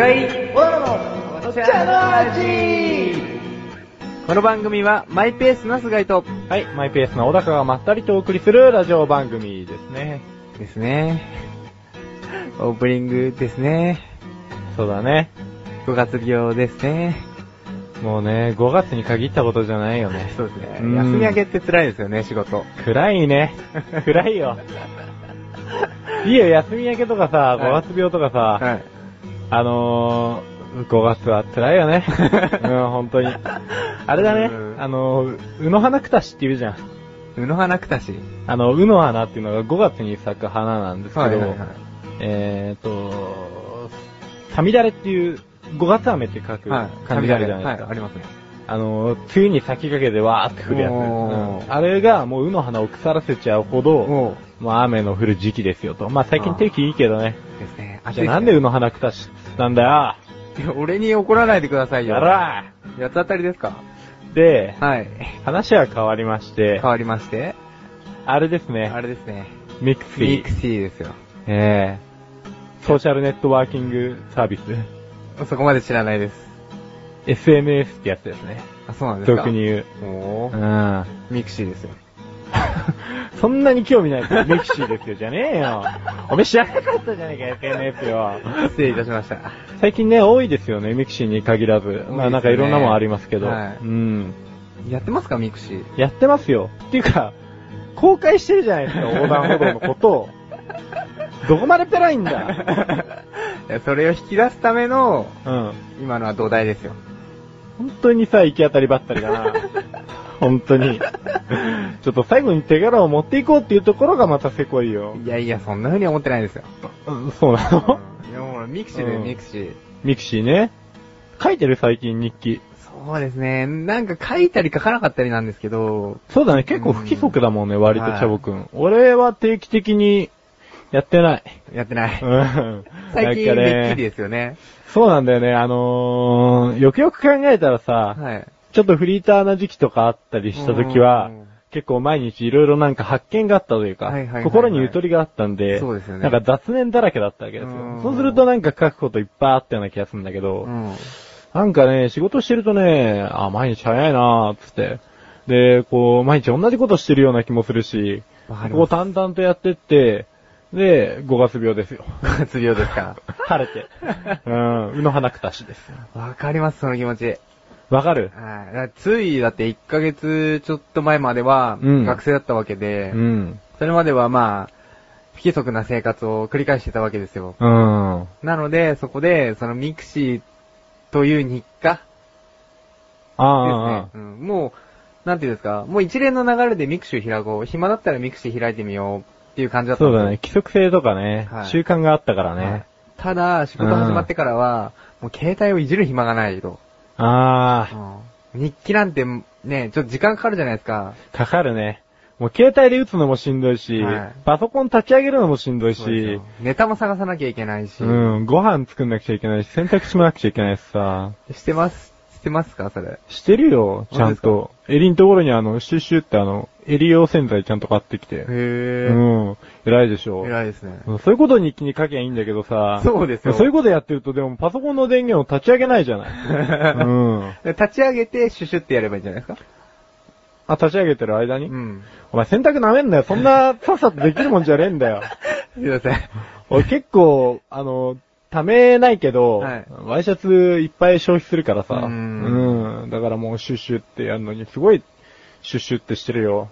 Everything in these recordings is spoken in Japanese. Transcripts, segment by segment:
菅井小野のチャノ味この番組はマイペースな菅井とはい、マイペースな小高がまったりとお送りするラジオ番組ですね。ですね。オープニングですね。そうだね。5月病ですね。もうね、5月に限ったことじゃないよね。そうですね。うん休み明けって辛いですよね、仕事。暗いね。暗いよ。いいよ、休み明けとかさ、5月病とかさ、はい。あのー、5月は辛いよね。うん、本当に。あれだねう、んあのー、うの花くたしって言うじゃん。うの花くたし。あの、うの花っていうのが5月に咲く花なんですけど、はいはいはいえーと、サミダレっていう5月雨って書くはい。漢字があるじゃないですか。はい、ありますね。あの、梅雨に先駆けてわーって降るやつ。うんあれがもううの花を腐らせちゃうほど、おまあ雨の降る時期ですよと。まあ最近天気いいけどね。ですね。じゃあなんでうの花くたしなんだよ。い や俺に怒らないでくださいよ。やら八つ当たりですか？ーで、はい。話は変わりまして変、わりまして、あれですねあ、れですね。ミクシー。ミクシーですよ。ええソーシャルネットワーキングサービス。そこまで知らないです。SNS ってやつですね。あ、そうなんですか？俗に言う。おーうん。ミクシーですよ。そんなに興味ないからミクシーですよ、じゃねえよ。おめえ知らなかったじゃねえか、SNS よ。失礼いたしました。最近ね、多いですよね、ミクシーに限らず。まあなんかいろんなもんありますけど。はいうん。やってますか、ミクシー？やってますよ。っていうか、公開してるじゃないですか、横断歩道のことを。どこまでペラいんだ。それを引き出すための、うん。今のは土台ですよ。本当にさ、行き当たりばったりだな。本当に。ちょっと最後に手柄を持っていこうっていうところがまたせこいよ。いやいや、そんな風に思ってないですよ。うんそうなの？いや、もうミクシーでうんミクシー。ミクシーね。書いてる最近日記。そうですね。なんか書いたり書かなかったりなんですけど、そうだね、結構不規則だもんね、割とはいチャボくん。俺は定期的にやってない。やってない。うん。最近めっきりね、ですよね。そうなんだよね、あのー、よくよく考えたらさ、はい。ちょっとフリーターな時期とかあったりした時はうん、結構毎日いろいろなんか発見があったというかはいはいはいはい、心にゆとりがあったんで、そうですよねなんか雑念だらけだったわけですようん。そうするとなんか書くこといっぱいあったような気がするんだけど、うん。なんかね、仕事してるとね、あ、毎日早いなーっつって。で、こう、毎日同じことしてるような気もするし、こう淡々とやってって、で、5月病ですよ。5月病ですか。晴れて。うん、うの花くたしですよ。わかります、その気持ち。わかる？はい。つい、だって1ヶ月ちょっと前までは、うん学生だったわけで、うん。それまではまあ、不規則な生活を繰り返してたわけですよ。うん。なので、そこで、そのミクシーという日課ですあね。うん、もう、なんていうんですか、もう一連の流れでミクシー開こう。暇だったらミクシー開いてみようっていう感じだあ、ったそうだね。規則性とかね、はい習慣があったからはいね。ただ、仕事始まってからは、もう携帯をいじる暇がないと。あうん日記なんて、ね、ちょっと時間かかるじゃないですか。あ、かかるね。もう携帯で打つのもしんどいし、はいパソコン立ち上げるのもしんどいしそうですよ、ネタも探さなきゃいけないし。うん、ご飯作んなくちゃいけないし、洗濯しもなくちゃいけないしさ、してます、してますかそれ？してるよ、ちゃん本と。襟のところにあの、シュッシュってあの、襟用洗剤ちゃんと買ってきて。へうー。ん、偉いでしょ。偉いですね。うんそういうことに日記に書きゃいいんだけどさ、そうですよそういうことやってるとでもパソコンの電源を立ち上げないじゃない。うん。立ち上げて、シュシュってやればいいんじゃないですか？あ、立ち上げてる間に、うん。お前洗濯舐めんなよ。そんなさっさとできるもんじゃねえんだよ。すいません。俺結構、あの、ためないけど、はいワイシャツいっぱい消費するからさ、ううんん。だからもうシュッシュってやるのに、すごい、シュッシュってしてるよ。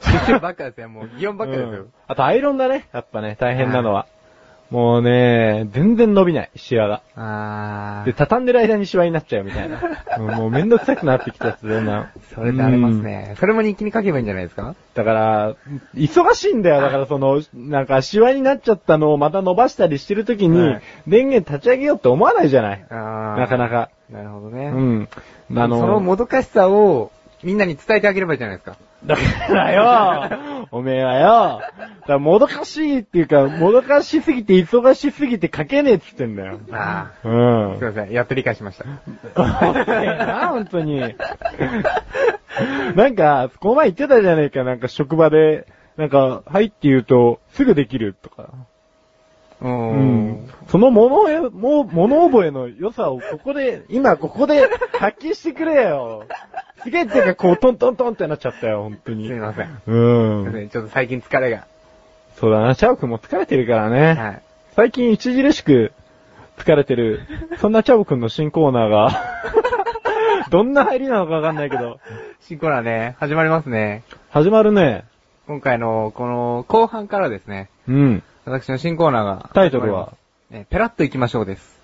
シュシュばっかですよ。もう、擬音ばっかですようん。あとアイロンだね。やっぱね、大変なのは。もうね、全然伸びない、シワが。で、あー。畳んでる間にシワになっちゃうみたいな。うんもうめんどくさくなってきたやつだよな。それってありますね。それも日記に書けばいいんじゃないですか？だから、忙しいんだよ。だからその、なんか、シワになっちゃったのをまた伸ばしたりしてるときに、はい電源立ち上げようって思わないじゃない。あー。なかなか。なるほどね。うん。あの、そのもどかしさを、みんなに伝えてあげればいいじゃないですか。だからよ、おめえはよ、だからもどかしいっていうか、もどかしすぎて忙しすぎて書けねえっつってんだよ。あうんあ。すい。ません。やっと理解しました。な、本当に。なんか、この前言ってたじゃねえか、なんか職場で、なんか、はいって言うと、すぐできるとか。その物え、もう、物覚えの良さをここで、今ここで発揮してくれよ。すげえ手がこうトントントンってなっちゃったよ、本当に。すいません。うすいまん。せんちょっと最近疲れが。そうだな、チャオくんも疲れてるからね。はい。最近著しく疲れてる、そんなチャオくんの新コーナーが、どんな入りなのかわかんないけど、新コーナーね、始まりますね。始まるね。今回の、この、後半からですね、うん。私の新コーナーが。タイトルは？ね、ペラッと行きましょうです。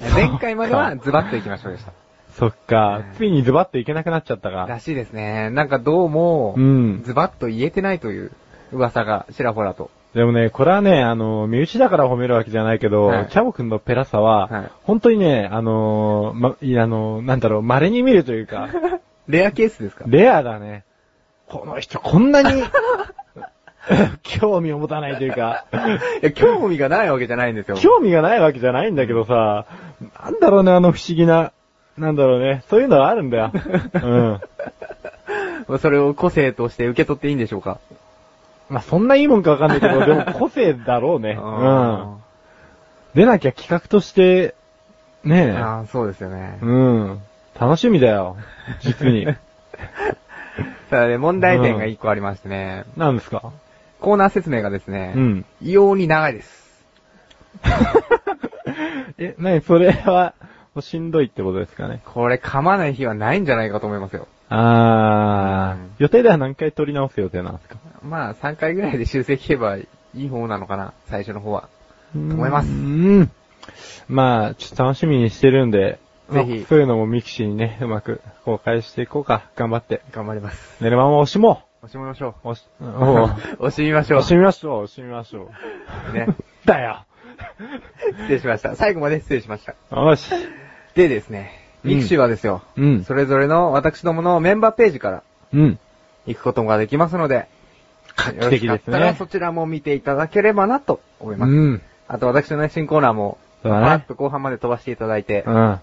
ね前回まではズバッと行きましょうでした。そっか、ついにズバッといけなくなっちゃったか。らしいですね。なんかどうも、うんズバッと言えてないという噂がちらほらと。でもね、これはね、あの、身内だから褒めるわけじゃないけど、はいチャボくんのペラさは、はい本当にね、あのーま、いや、あのーなんだろう、稀に見るというか、レアケースですか？レアだね。この人こんなに、興味を持たないというか、いや、興味がないわけじゃないんですよ。興味がないわけじゃないんだけどさ、なんだろうね、あの不思議な、なんだろうね、そういうのがあるんだよ。うん。それを個性として受け取っていいんでしょうかまあ、そんないいもんかわかんないけど、でも個性だろうね。うん。出なきゃ企画として、ねえ。ああ、そうですよね。うん。楽しみだよ。実に。ただね、問題点が一個ありましてね、何ですか？コーナー説明がですね、うん。異様に長いです。え、なに、それは、もうしんどいってことですかね？これ噛まない日はないんじゃないかと思いますよ。あー、うん予定では何回取り直す予定なんですか？まあ、3回ぐらいで修正聞けばいい方なのかな、最初の方は。と思いますうん。まあ、ちょっと楽しみにしてるんで、ぜひまあそういうのもミクシーにね、うまく公開していこうか。頑張って。頑張ります。寝るまま押しも 押しみましょう。押し、押しみましょう押。してみましょう、押してみましょう。ね。だよ。失礼しました。最後まで失礼しました。よし。でですね、うんミクシーはですよ、うん。それぞれの私どものメンバーページからうん。行くことができますので、画期的ですね。そちらも見ていただければなと思います。うん。あと私のね、新コーナーも、そうだねッと後半まで飛ばしていただいて、うん。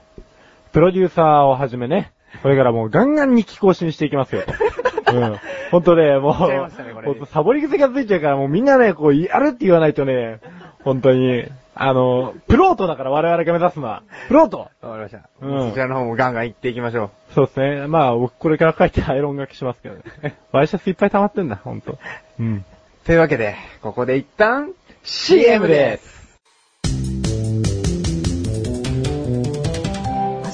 プロデューサーをはじめね、これからもうガンガンに気更新していきますよと。うん。ほんとね、もう、ねこれほんとサボり癖がついちゃうから、もうみんなね、こう、やるって言わないとね、本当に、あの、プロートだから我々が目指すのは。プロートわかりました。うんそちらの方もガンガン行っていきましょそうですね。まあ、僕これから書いてアイロン書きしますけどね。ワイシャツいっぱい溜まってんだ、ほんと。うん。う。というわけで、ここで一旦、CM です。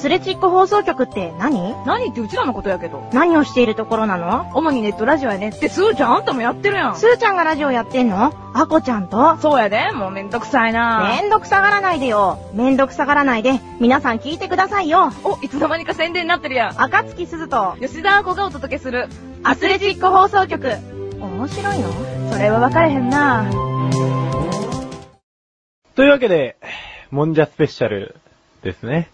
スレチック放送局って何？何ってうちらのことやけど。何をしているところなの？主にネットラジオやねって、すーちゃんあんたもやってるやん。スーちゃんがラジオやってんの？アコちゃんと？そうやで、もうめんどくさいなめんどくさがらないでよ。めんどくさがらないで、皆さん聞いてくださいよ。お、いつの間にか宣伝になってるやん。赤月鈴と吉田亜子がお届けする。アスレチック放送局。面白いの？それは分かれへんなというわけで、もんじゃスペシャルですね。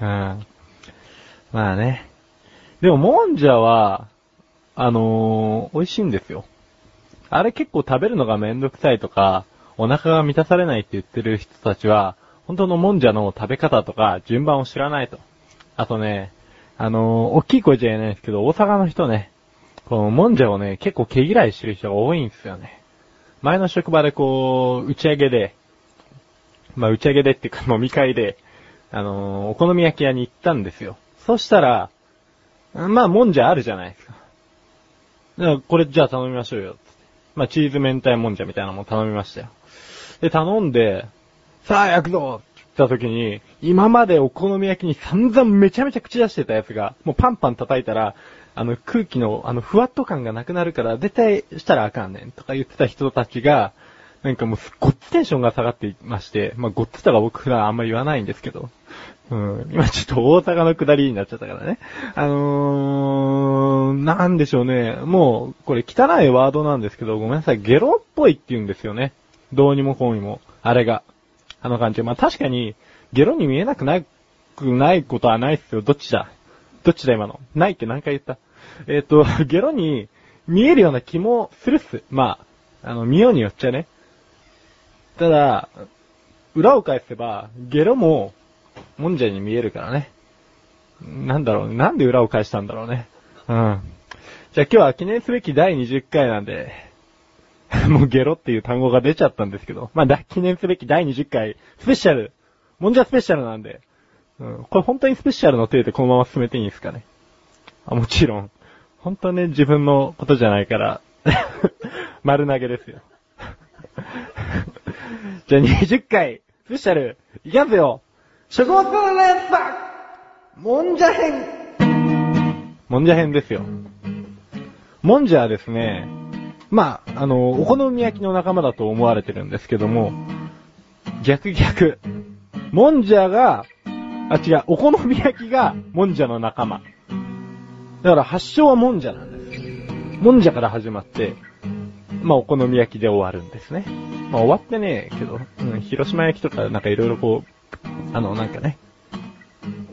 うん。まあね。でも、もんじゃは、あのー美味しいんですよ。あれ結構食べるのがめんどくさいとか、お腹が満たされないって言ってる人たちは、本当のもんじゃの食べ方とか順番を知らないと。あとね、あのー大きい声じゃ言えないんですけど、大阪の人ね、このもんじゃをね、結構毛嫌いしてる人が多いんですよね。前の職場でこう、打ち上げで、まあ、打ち上げでっていうか飲み会で、あのお好み焼き屋に行ったんですよ。そしたら、まあ、もんじゃあるじゃないですか。かこれじゃあ頼みましょうよ。まあ、チーズ明太もんじゃみたいなのも頼みましたよ。で、頼んで、さあ焼くぞって言った時に、今までお好み焼きに散々めちゃめちゃ口出してたやつが、もうパンパン叩いたら、あの空気のあのふわっと感がなくなるから、絶対したらあかんねんとか言ってた人たちが、なんかもうすっごっつテンションが下がっていまして、まあ、ごっつとか僕普段あんまり言わないんですけど、うん、今ちょっと大阪の下りになっちゃったからね。あのー、なんでしょうね。もう、これ汚いワードなんですけど、ごめんなさい、ゲロっぽいって言うんですよね。どうにもこうにも。あれが。あの感じ。まあ、確かに、ゲロに見えなくない、くないことはないっすよ。どっちだどっちだ今の。ないって何回言ったえっ、と、ゲロに見えるような気もするっす。まあ、あの、見ようによっちゃね。ただ、裏を返せば、ゲロも、もんじゃに見えるからね。なんだろう、なんで裏を返したんだろうね。うん。じゃあ今日は記念すべき第20回なんで、もうゲロっていう単語が出ちゃったんですけど、まあ、だ記念すべき第20回スペシャル、もんじゃスペシャルなんで、うん、これ本当にスペシャルの手でこのまま進めていいんですかね。あ、もちろん。本当ね、自分のことじゃないから、丸投げですよ。じゃあ20回、スペシャル、いきますよ食物連鎖もんじゃ編もんじゃ編ですよ。もんじゃはですね、まあ、あの、お好み焼きの仲間だと思われてるんですけども、逆逆。もんじゃが、あ、違う、お好み焼きがもんじゃの仲間。だから発祥はもんじゃなんです。もんじゃから始まって、まあお好み焼きで終わるんですね。まあ終わってねえけど、うん、広島焼きとかなんかいろいろこう、あのなんかね、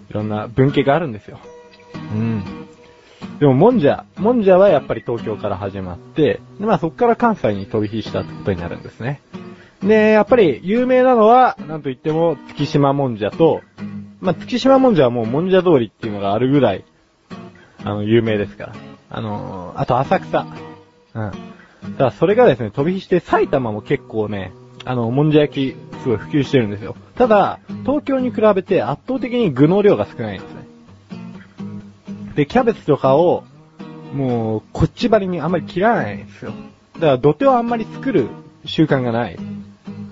いろんな文系があるんですよ。うん。でももんじゃ、もんじゃはやっぱり東京から始まって、でまあそこから関西に飛び火したってことになるんですね。で、やっぱり有名なのは、なんといっても月島もんじゃと、まあ月島もんじゃはもうもんじゃ通りっていうのがあるぐらい、あの、有名ですから。あのーあと浅草。うん。だからそれがですね、飛び火して埼玉も結構ね、あの、もんじゃ焼き、すごい普及してるんですよ。ただ、東京に比べて圧倒的に具の量が少ないんですね。で、キャベツとかを、もう、こっち張りにあんまり切らないんですよ。だから、土手をあんまり作る習慣がない。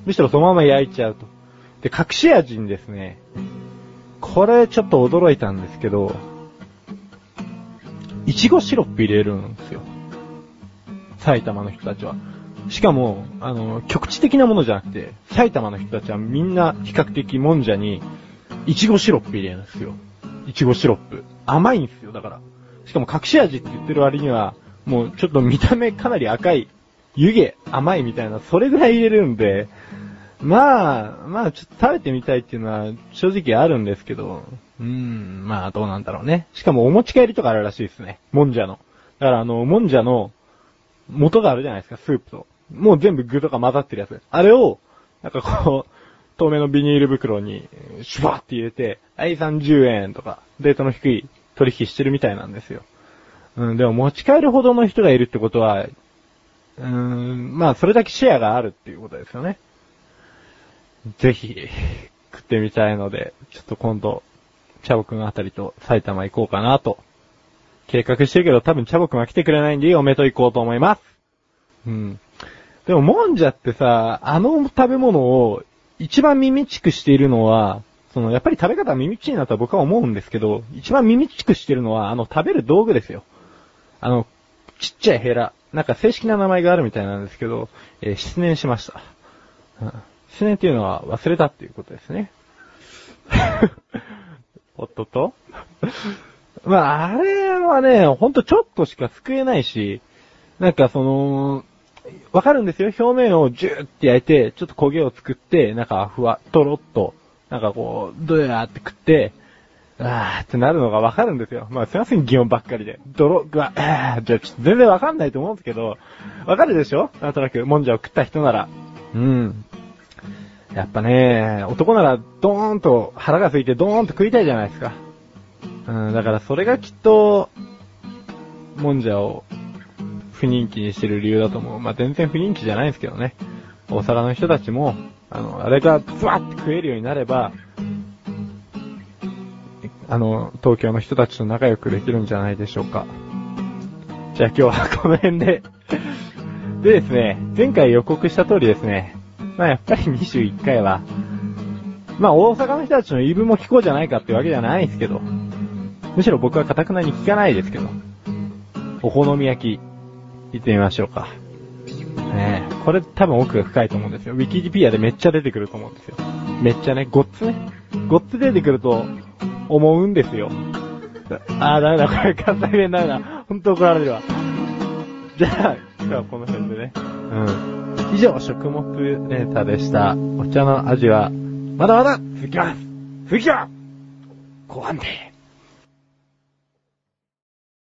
むしろそのまま焼いちゃうと。で、隠し味にですね、これちょっと驚いたんですけど、いちごシロップ入れるんですよ。埼玉の人たちは。しかも、あの、局地的なものじゃなくて、埼玉の人たちはみんな比較的もんじゃに、いちごシロップ入れるんですよ。いちごシロップ。甘いんですよ、だから。しかも隠し味って言ってる割には、もうちょっと見た目かなり赤い、湯気、甘いみたいな、それぐらい入れるんで、まあ、まあ、ちょっと食べてみたいっていうのは正直あるんですけど、うーん、まあどうなんだろうね。しかもお持ち帰りとかあるらしいですね。もんじゃの。だからあの、もんじゃの元があるじゃないですか、スープと。もう全部具とか混ざってるやつ。あれを、なんかこう、透明のビニール袋に、シュワーって入れて、はい、30円とか、デートの低い取引してるみたいなんですよ。うん、でも持ち帰るほどの人がいるってことは、うーん、まあそれだけシェアがあるっていうことですよね。ぜひ、食ってみたいので、ちょっと今度、チャボくんあたりと埼玉行こうかなと、計画してるけど多分チャボくんは来てくれないんで、嫁と行こうと思います。うん。でも、もんじゃってさ、あの食べ物を一番耳ちくしているのは、その、やっぱり食べ方は耳ちいなとは僕は思うんですけど、一番耳ちくしてるのは、あの食べる道具ですよ。あの、ちっちゃいヘラ。なんか正式な名前があるみたいなんですけど、えー失念しました。失念っていうのは忘れたっていうことですね。おっとっとまあ、あれはね、ほんとちょっとしか救えないし、なんかその、わかるんですよ。表面をジューって焼いて、ちょっと焦げを作って、なんかふわ、とろっと、なんかこう、どうやって食って、あーってなるのがわかるんですよ。まあすいません、疑問ばっかりで。泥が、あーじゃあちょっと全然わかんないと思うんですけど、わかるでしょ？なんとなく、もんじゃを食った人なら。うん。やっぱね、男ならドーンと腹が空いてドーンと食いたいじゃないですか。うん、だからそれがきっと、もんじゃを不人気にしてる理由だと思う。まあ、全然不人気じゃないんですけどね。大阪の人たちも、あの、あれがズワッて食えるようになれば、あの、東京の人たちと仲良くできるんじゃないでしょうか。じゃあ今日はこの辺で。でですね、前回予告した通りですね、まあやっぱり21回は、まあ大阪の人たちの言い分も聞こうじゃないかってわけじゃないんですけど、むしろ僕は堅くなに聞かないですけど、お好み焼き、行ってみましょうか。ねえ、これ多分奥が深いと思うんですよ。ウィキペディアでめっちゃ出てくると思うんですよ。めっちゃね、ごっつね。ごっつ出てくると思うんですよ。あー、ダメだ、これ関西弁ダメだ。ほんと怒られるわ。じゃあ、今日はこの辺でね。うん。以上、食物ネタでした。お茶の味は、まだまだ続きます続きは、後半で。